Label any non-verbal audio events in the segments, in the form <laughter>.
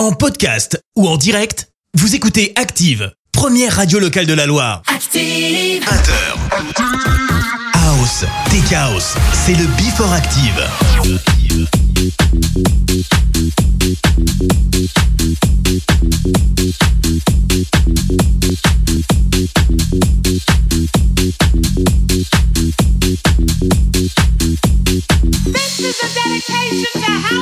En podcast ou en direct, vous écoutez Active, première radio locale de la Loire. Active. Inter. House, Tech House, c'est le Before Active. This is a dedication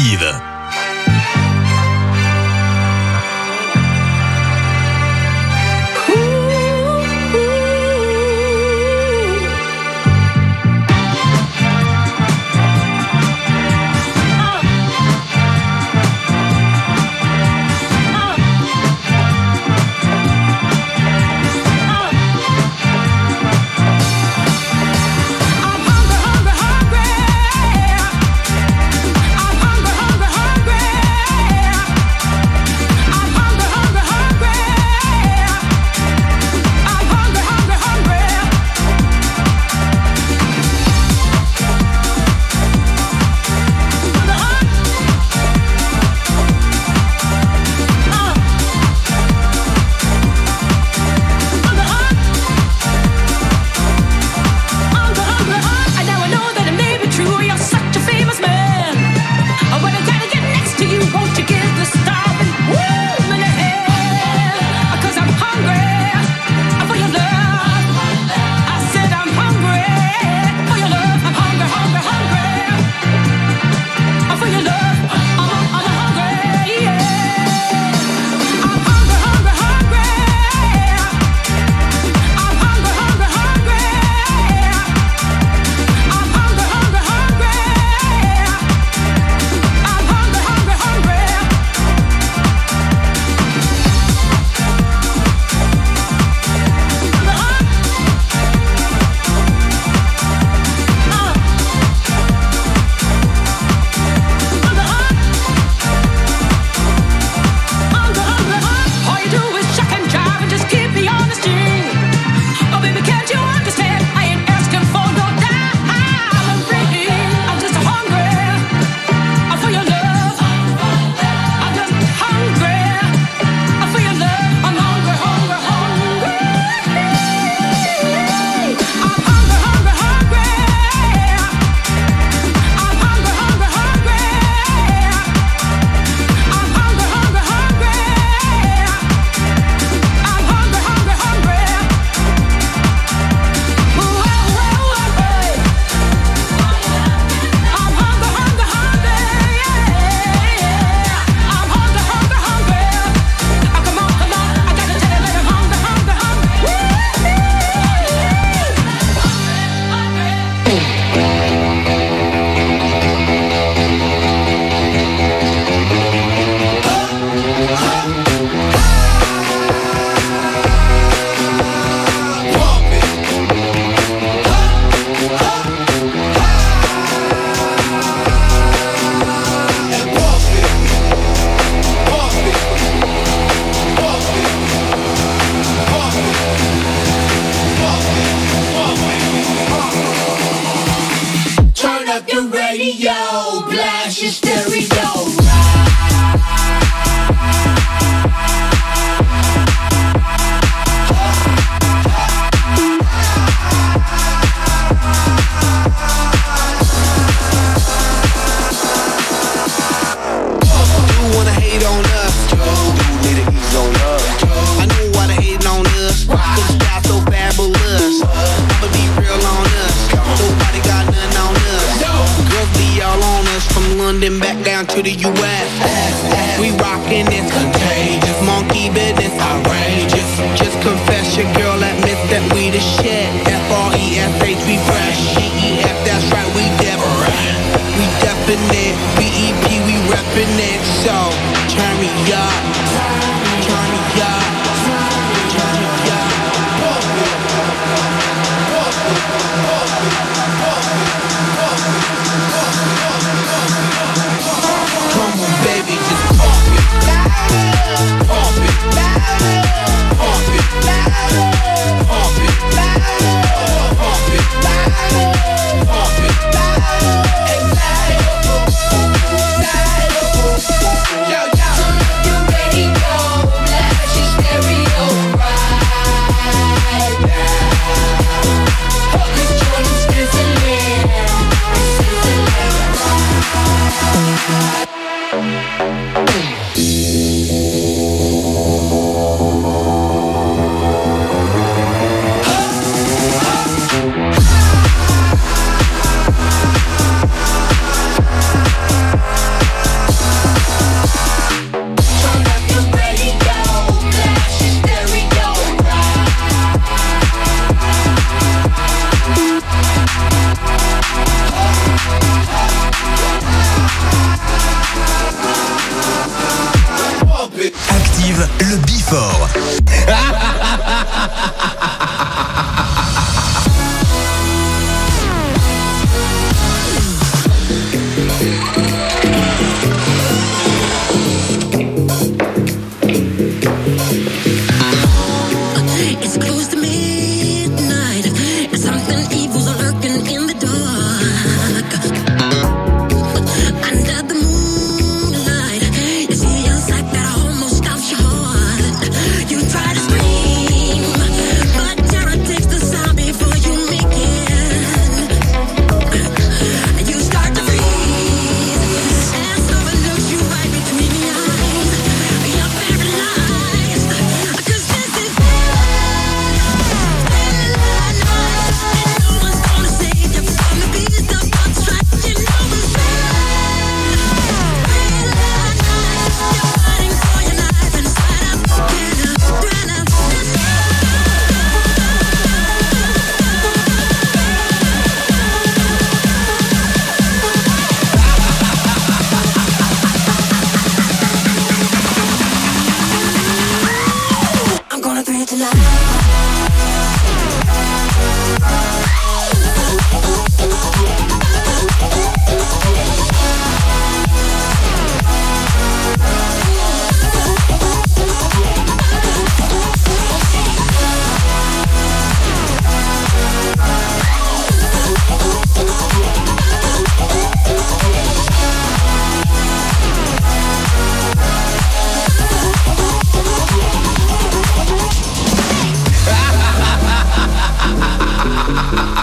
Atlântida.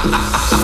あ! <laughs>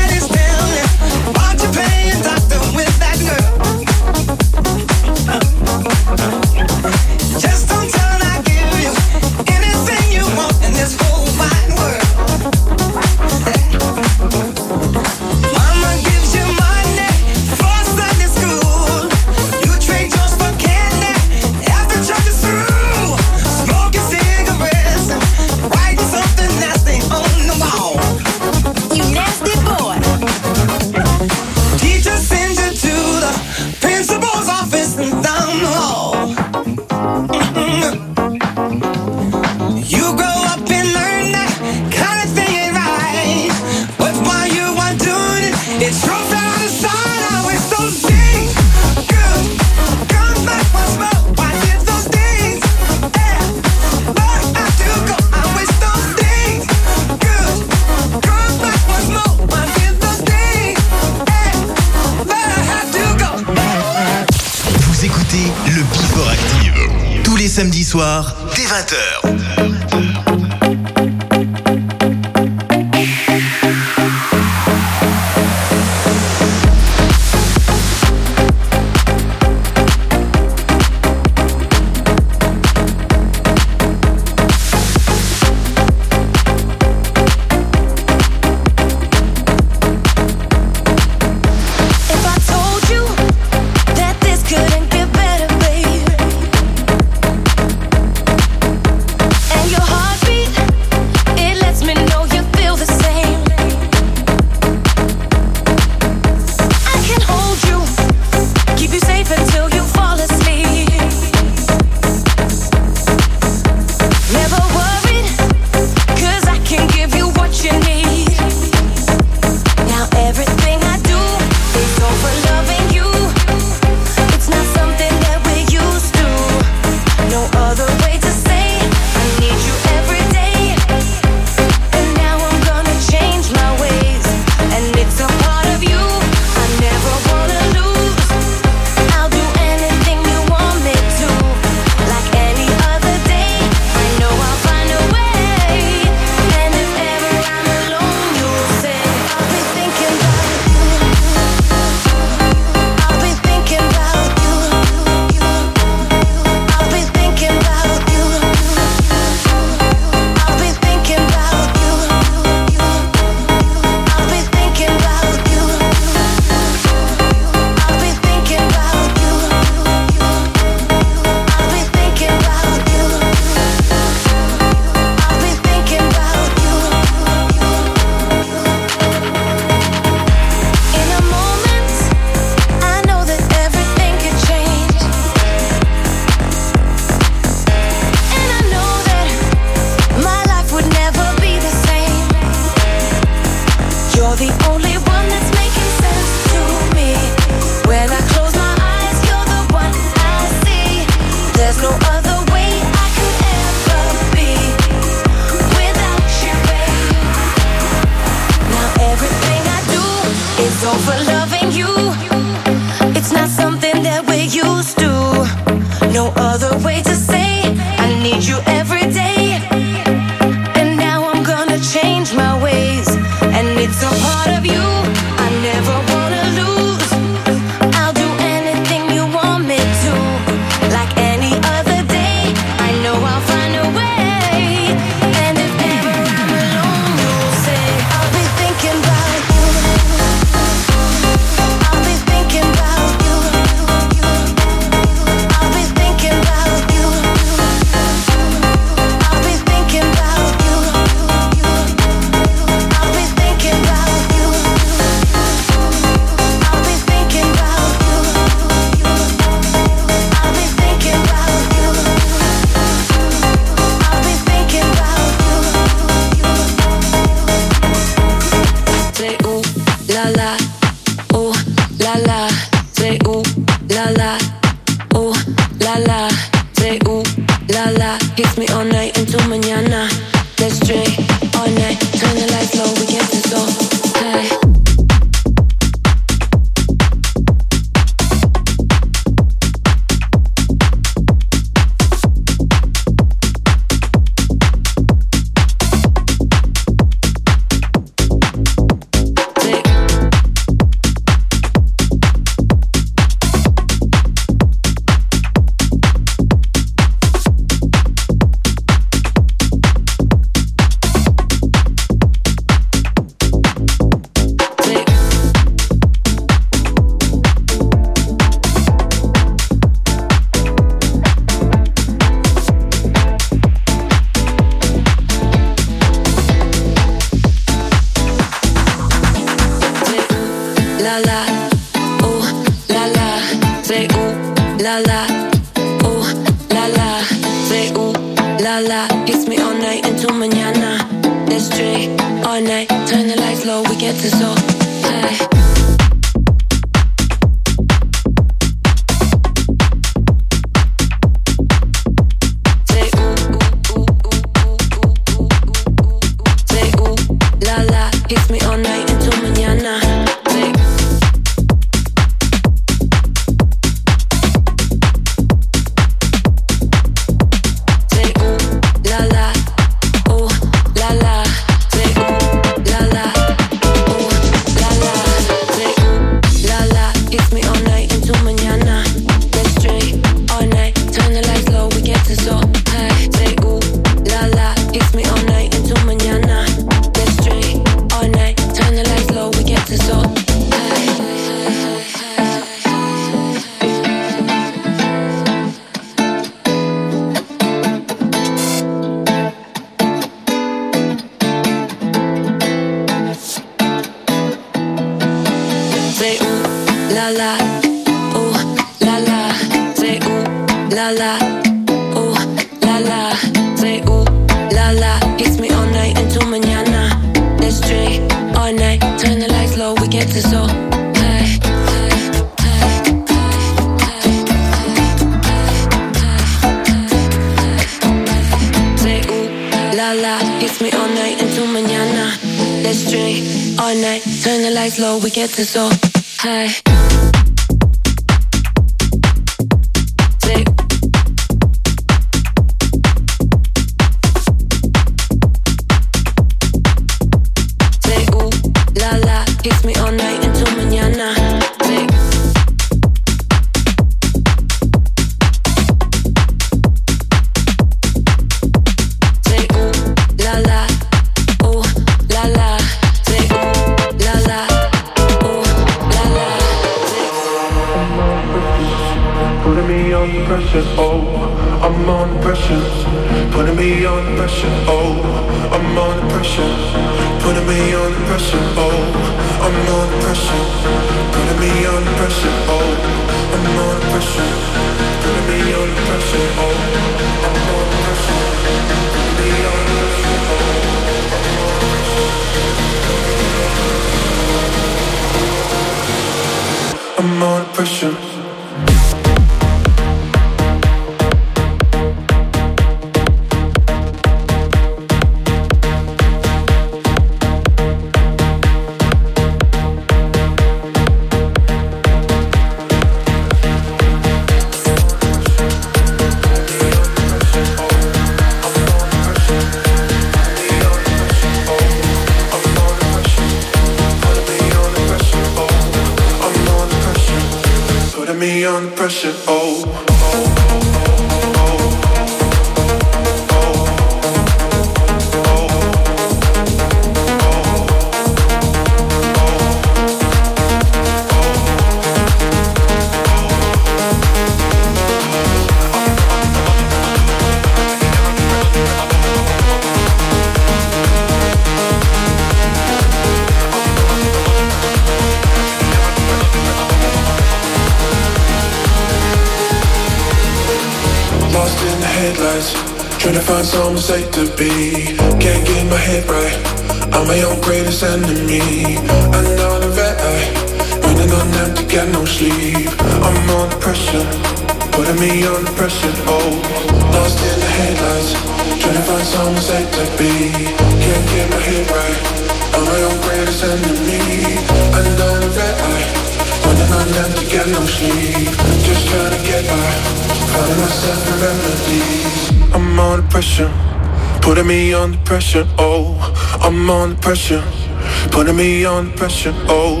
pressure, oh,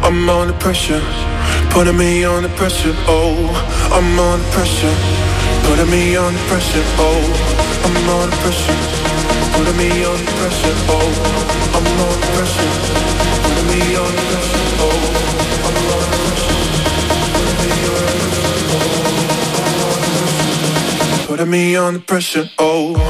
I'm under pressure. Putting me under pressure, oh, I'm under pressure. Putting me under pressure, oh, I'm under pressure. Putting me under pressure, oh, I'm under pressure. Putting me under pressure, oh, I'm on pressure. Putting me on the pressure, oh.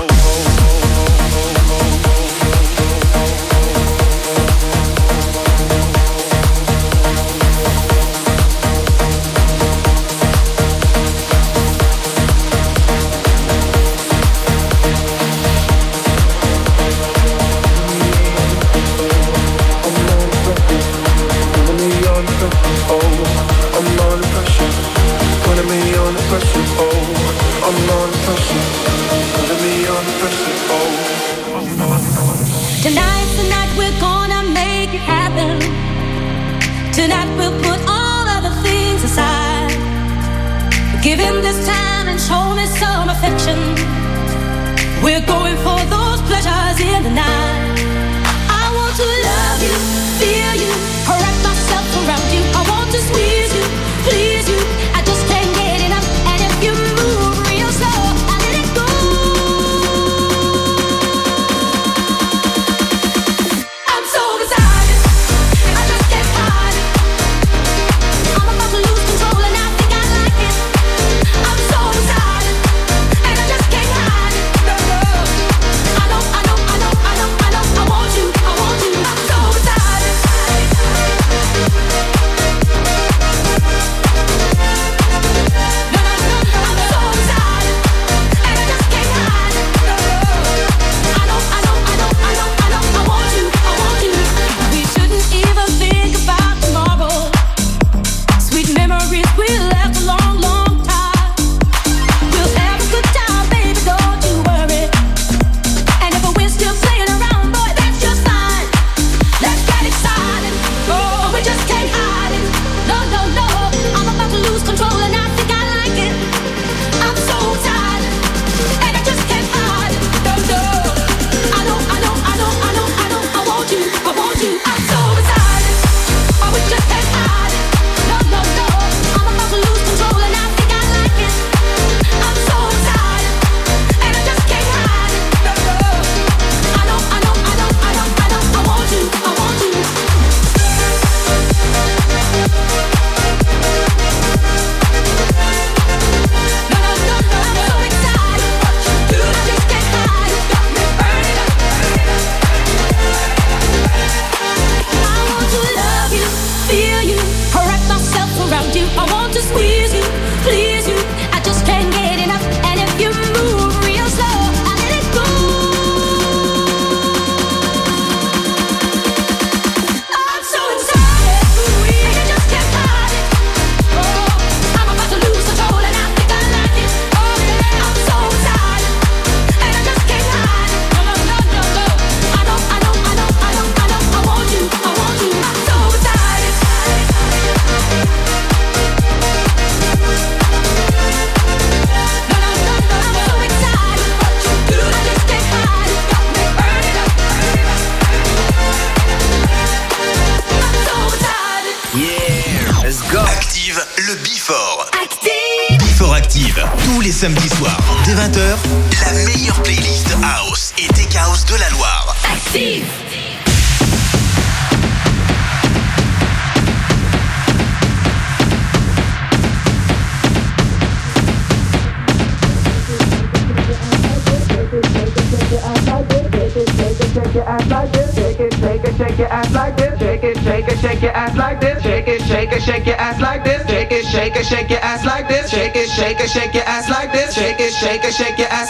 shake your ass like this. Shake it, shake it, shake your ass like this. Shake it, shake it, shake your ass.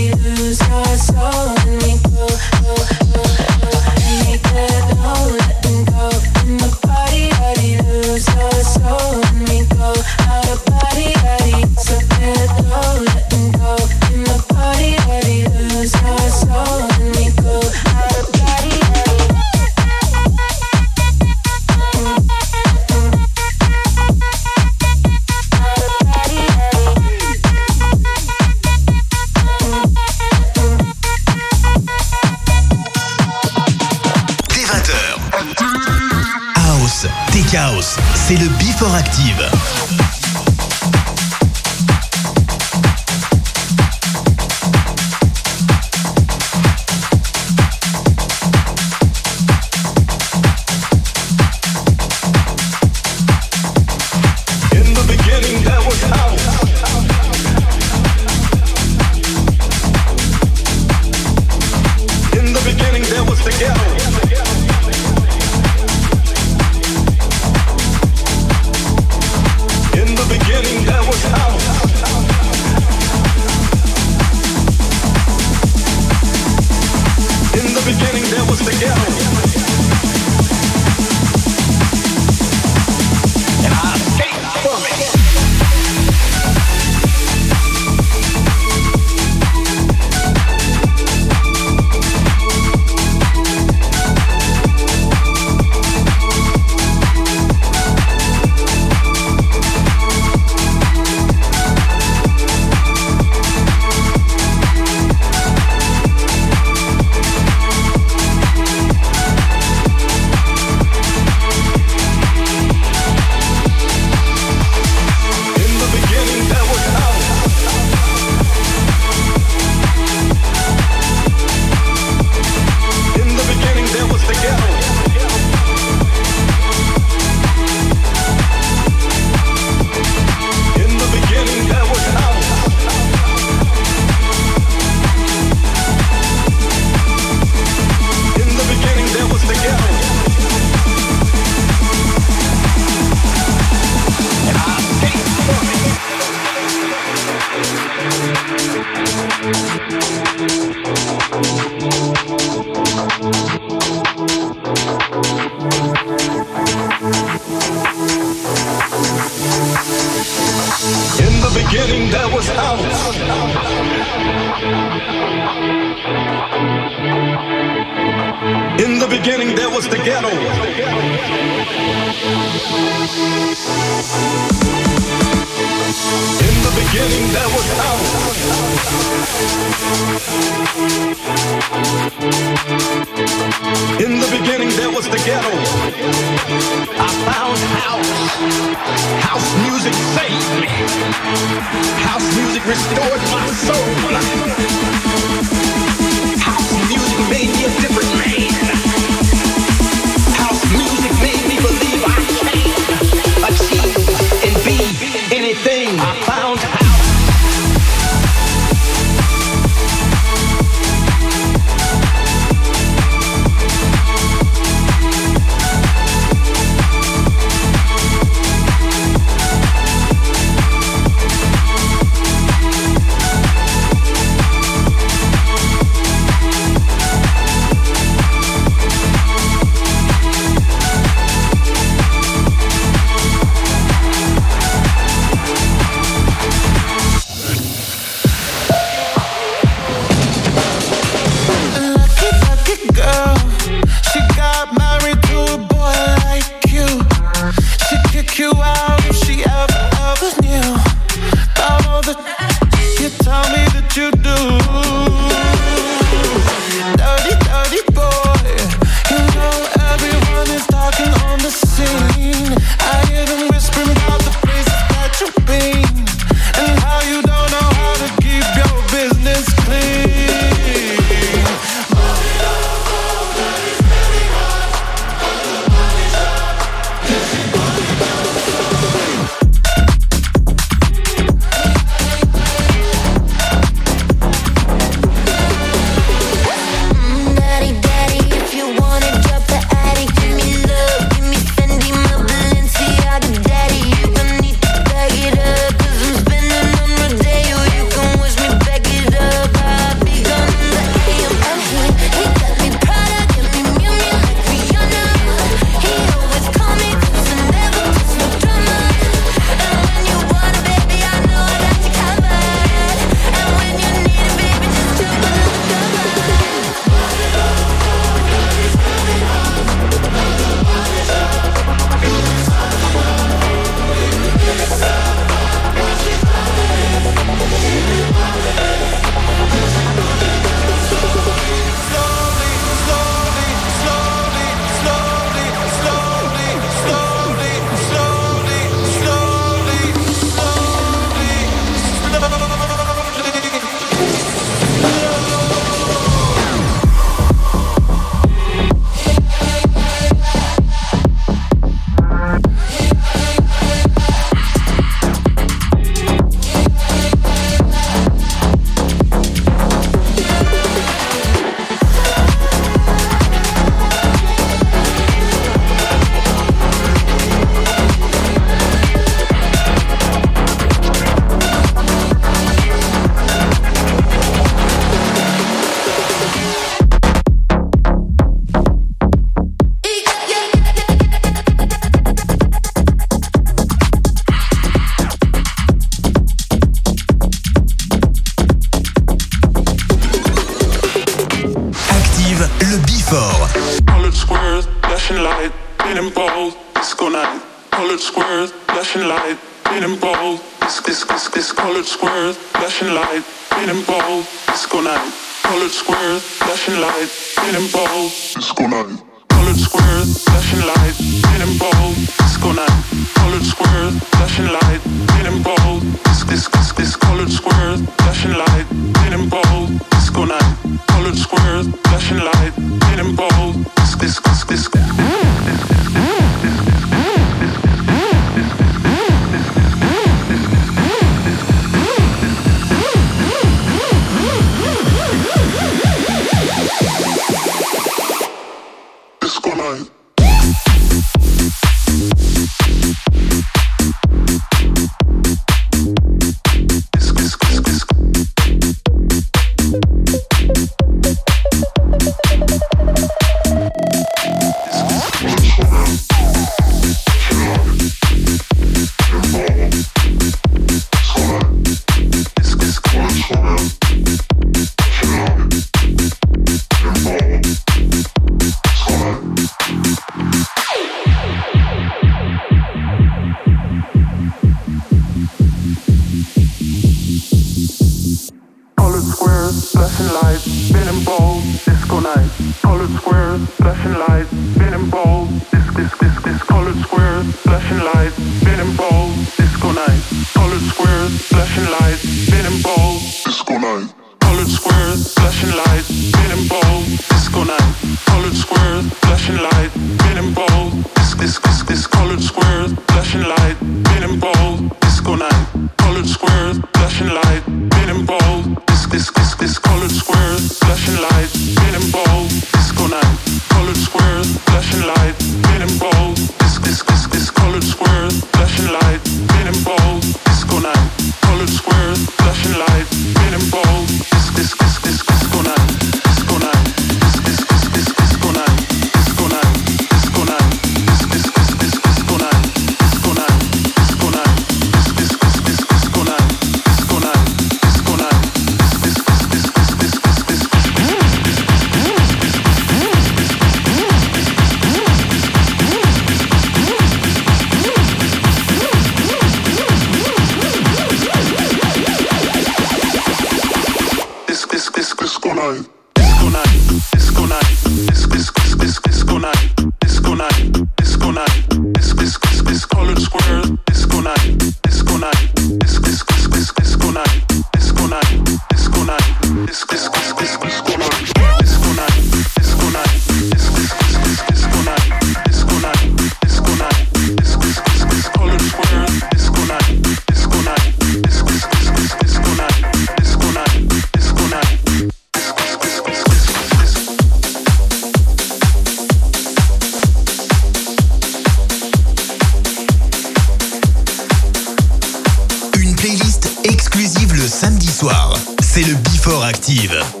Samedi soir. C'est le Before Active.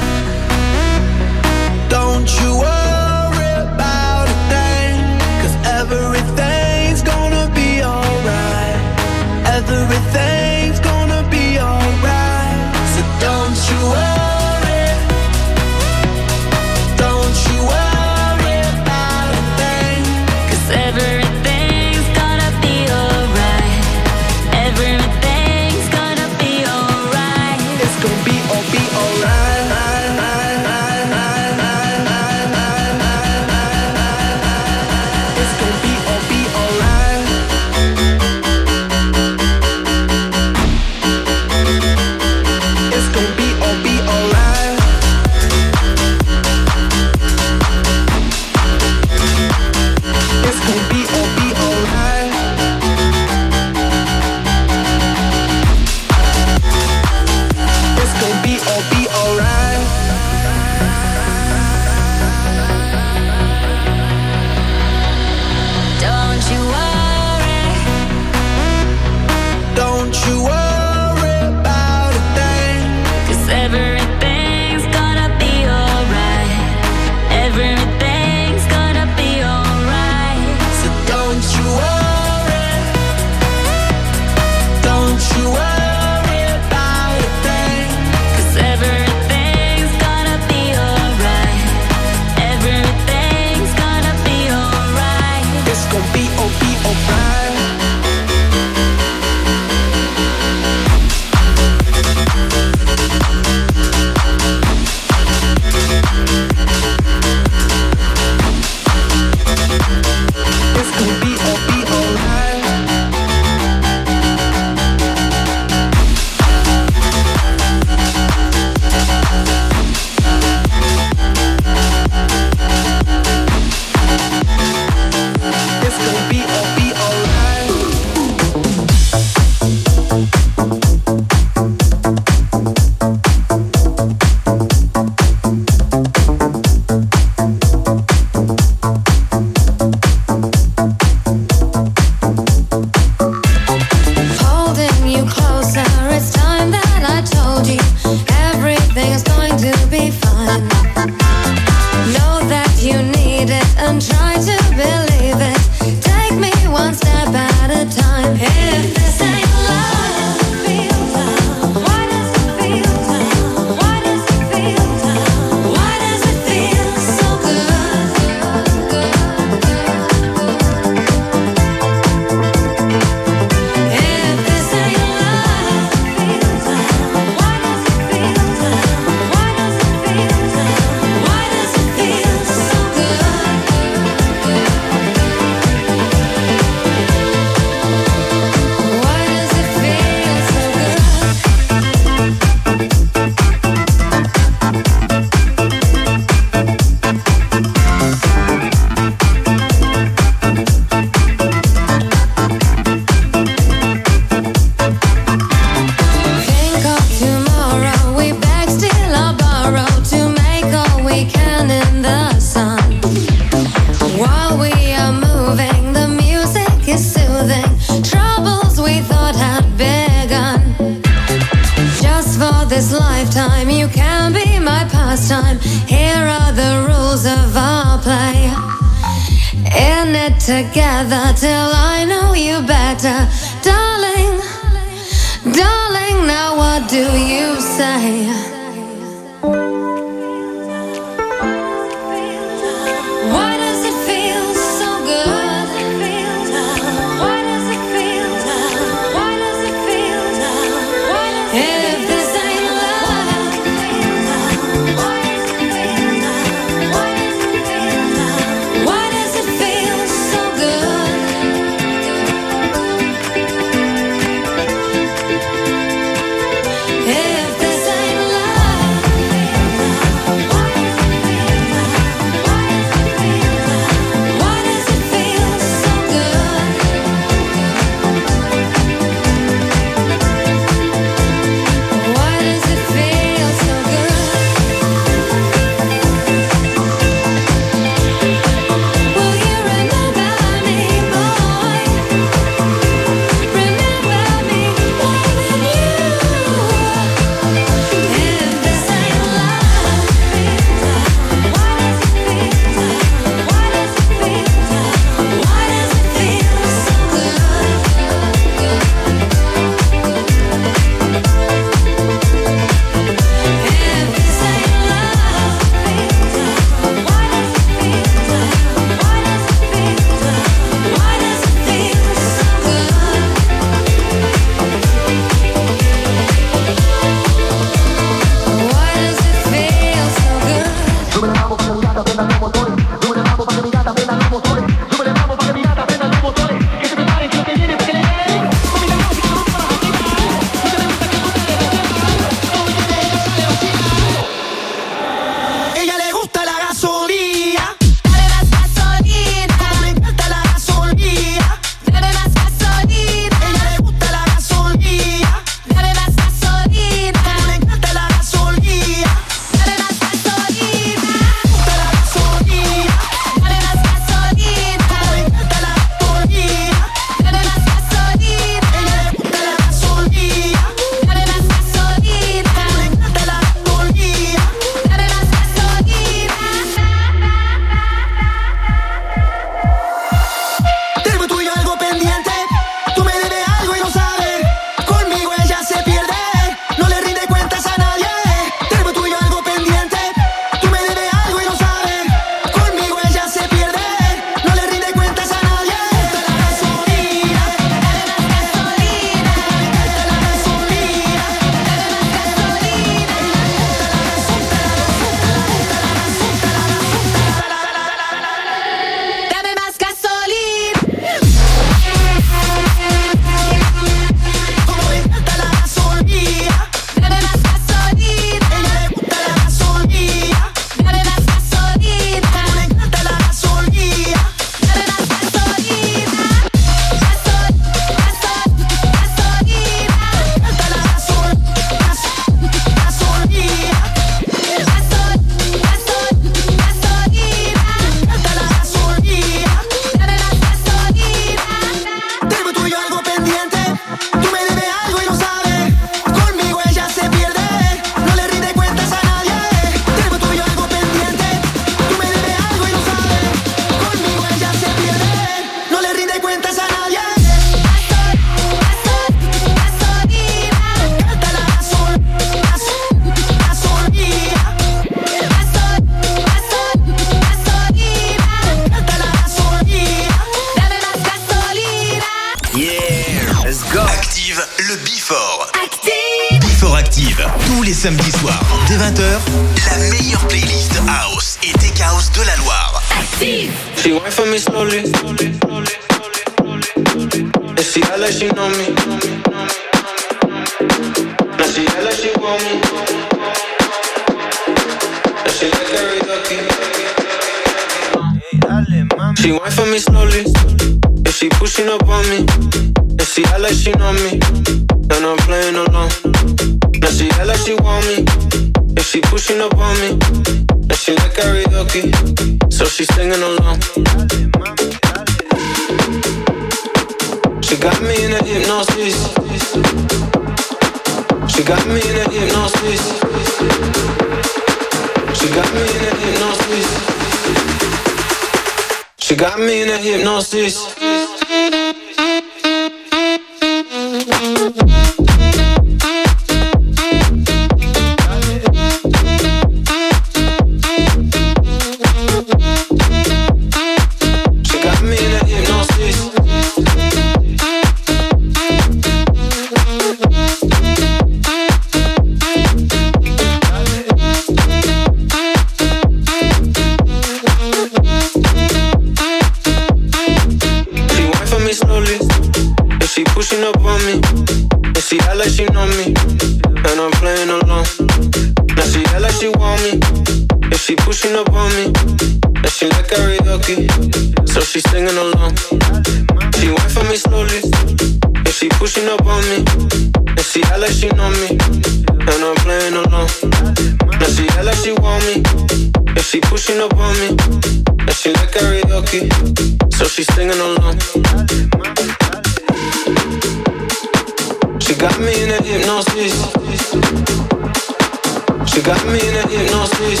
She got me in a hypnosis.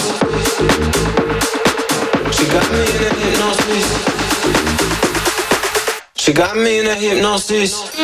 She got me in a hypnosis. She got me in a hypnosis.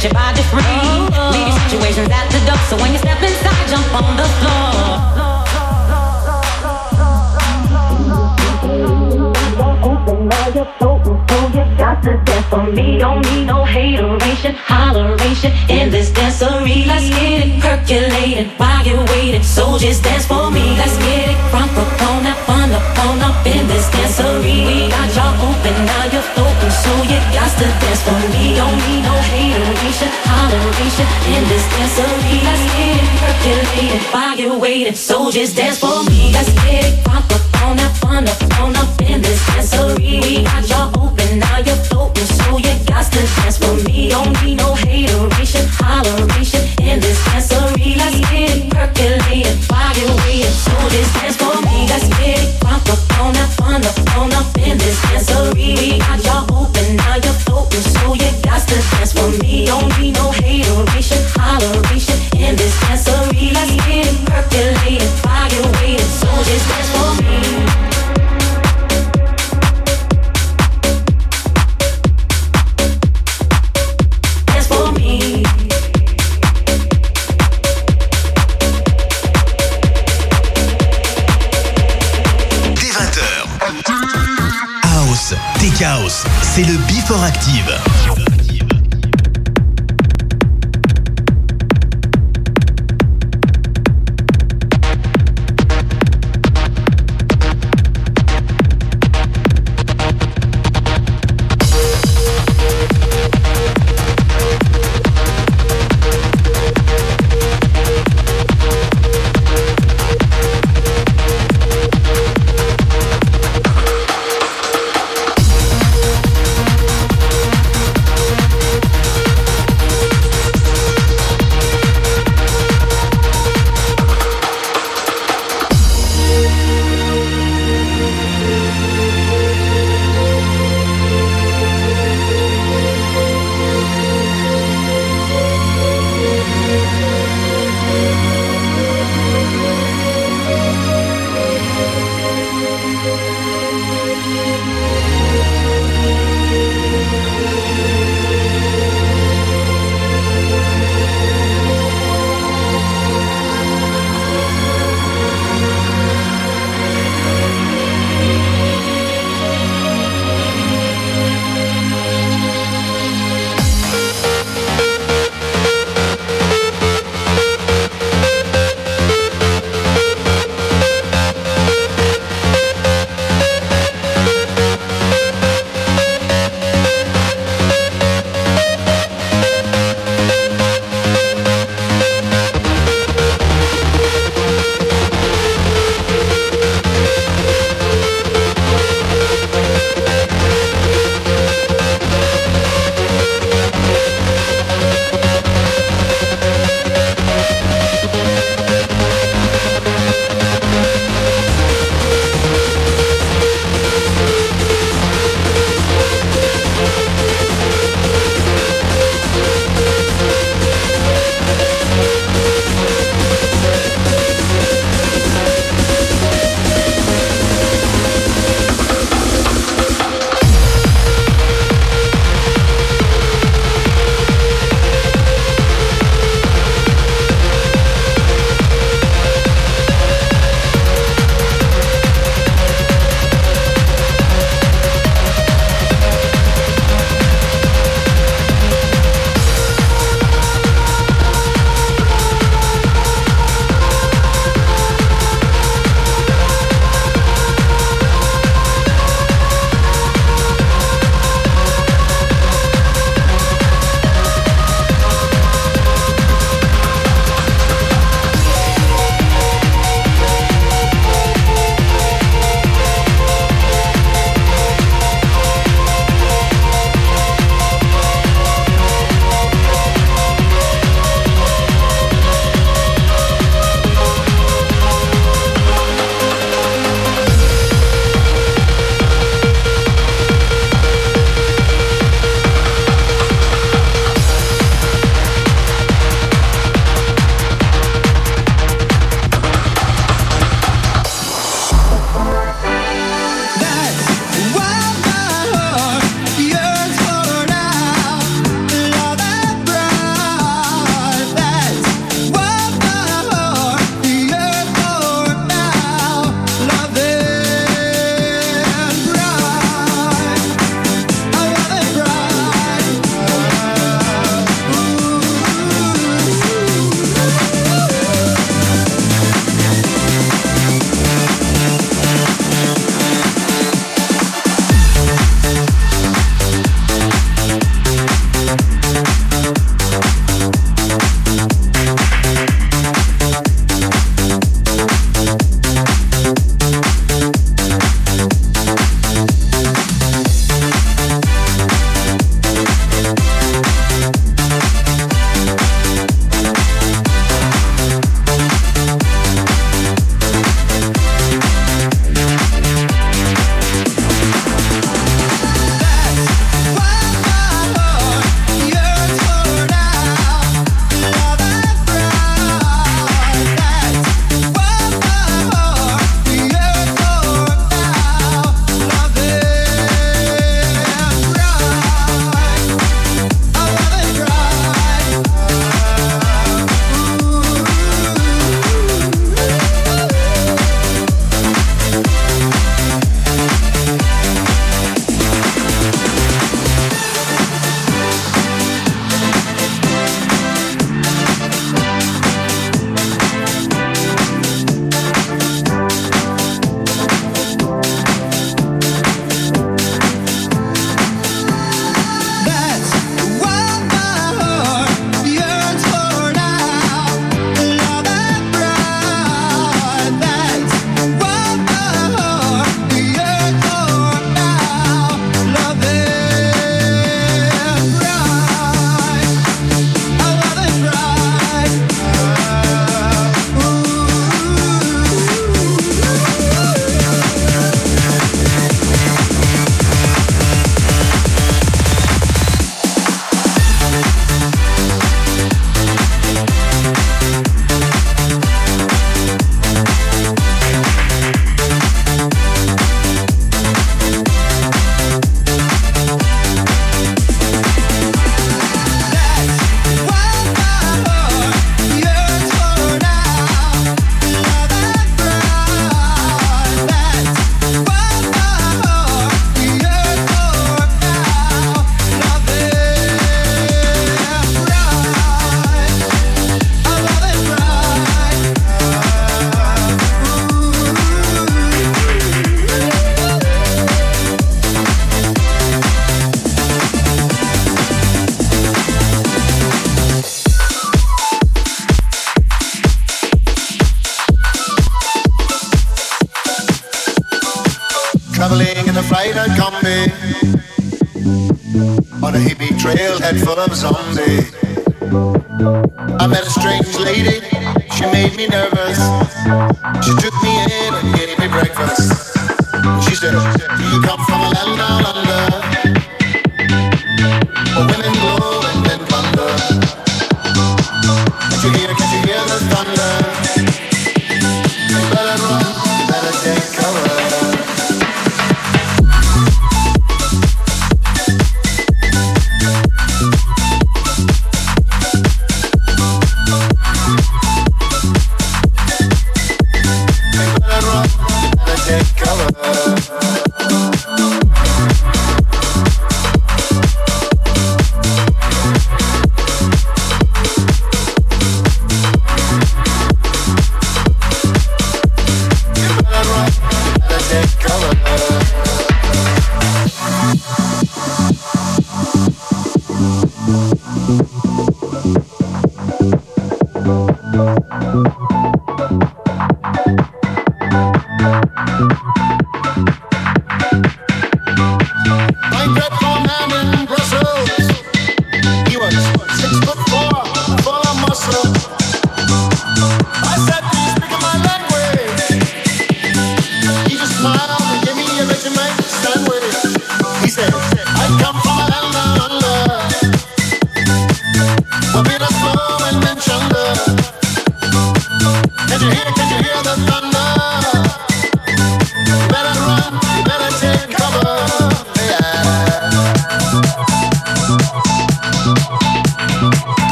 set your body free. Leave your situations at the door. So when you step inside, jump on the floor. Now you're so you got to dance for me. Don't need no hateration, holleration in this dancery. Let's get it percolated while you're waiting. Soldiers dance for you waiting. Soldiers dance for me. Let's get it proper. On up, on up, on up in this dancery. We got y'all open, now you're floating, so you got to dance for me. Don't need no Sport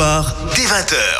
soir, dès 20h.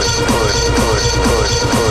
Push, push, push, push,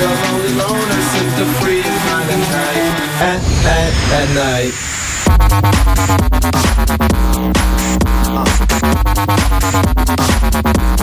the lonely loner seems to free at night at at at night. Uh.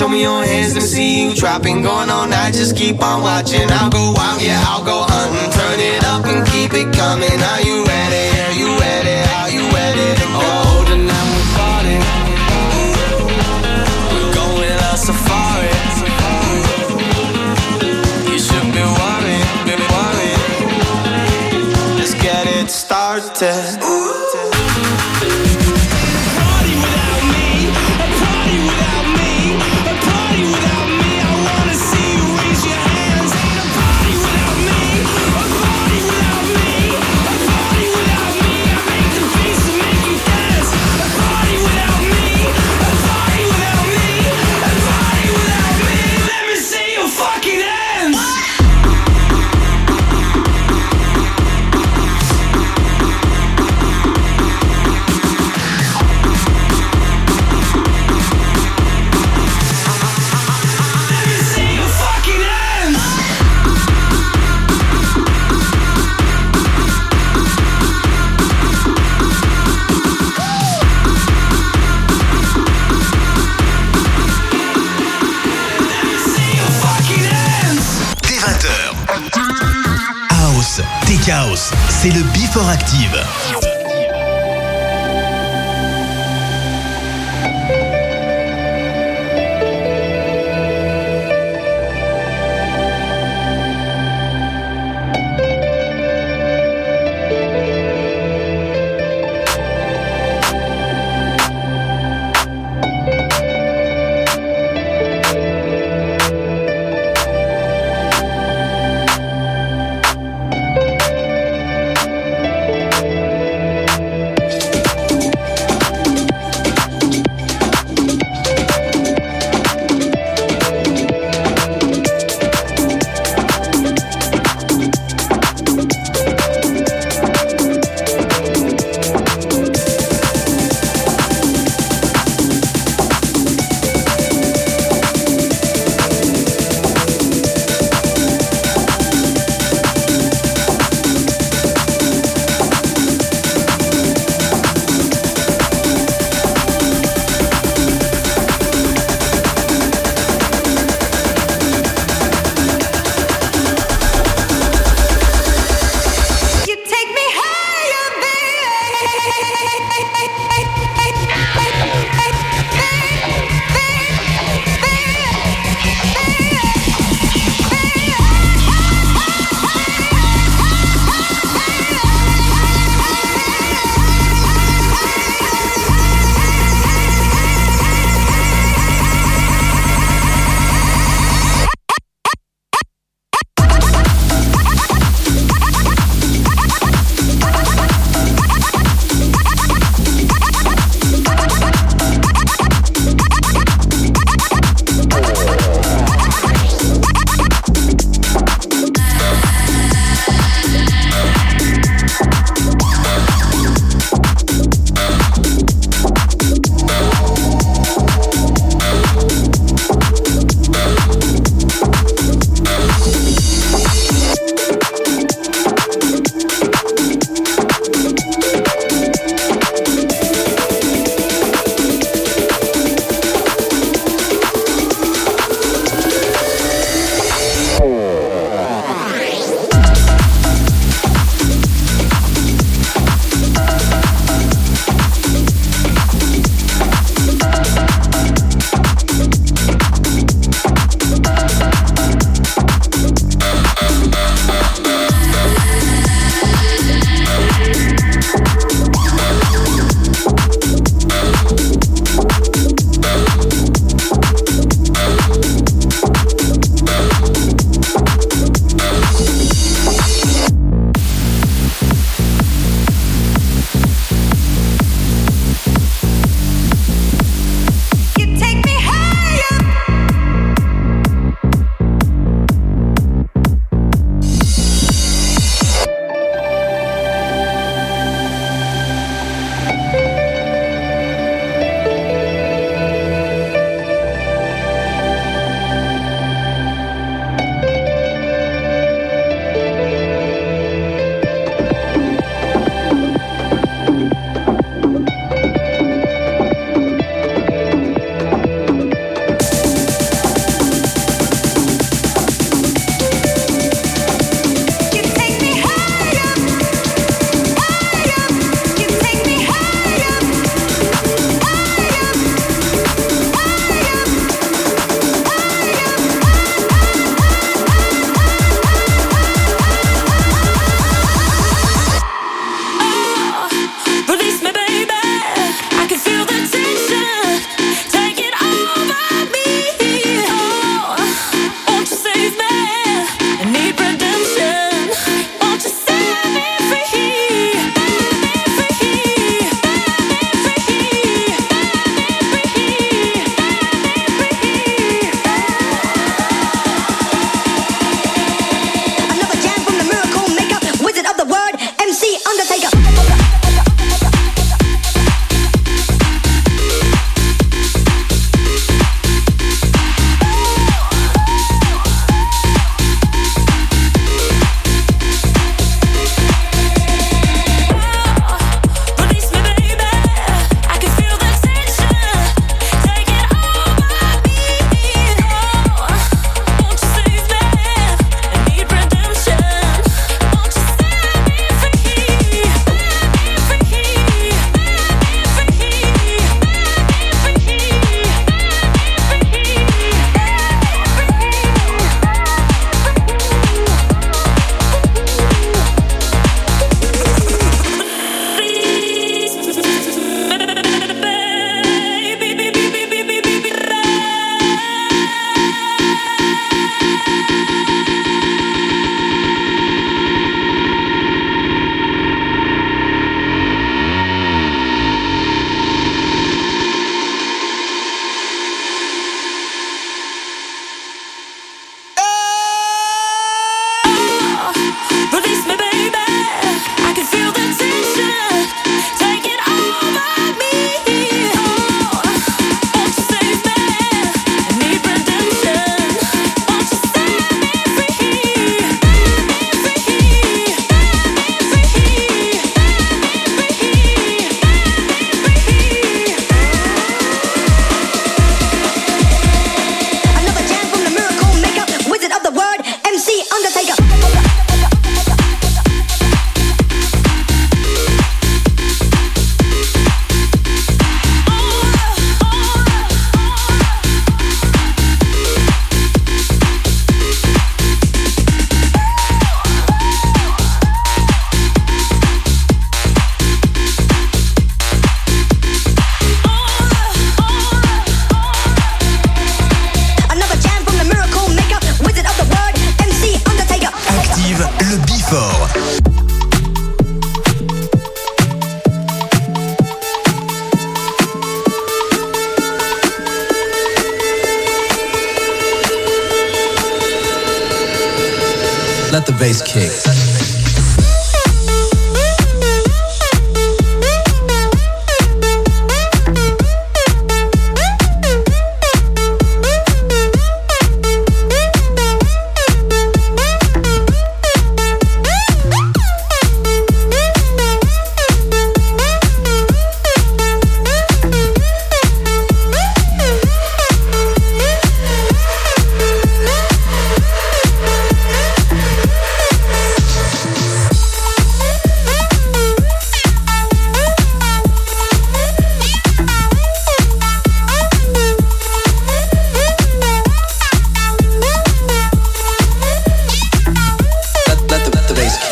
Show me your hands, let me see you dropping. Going all night, just keep on watching. I'll go out, yeah, I'll go hunting. Turn it up and keep it coming. Are you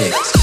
let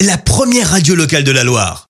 La première radio locale de la Loire.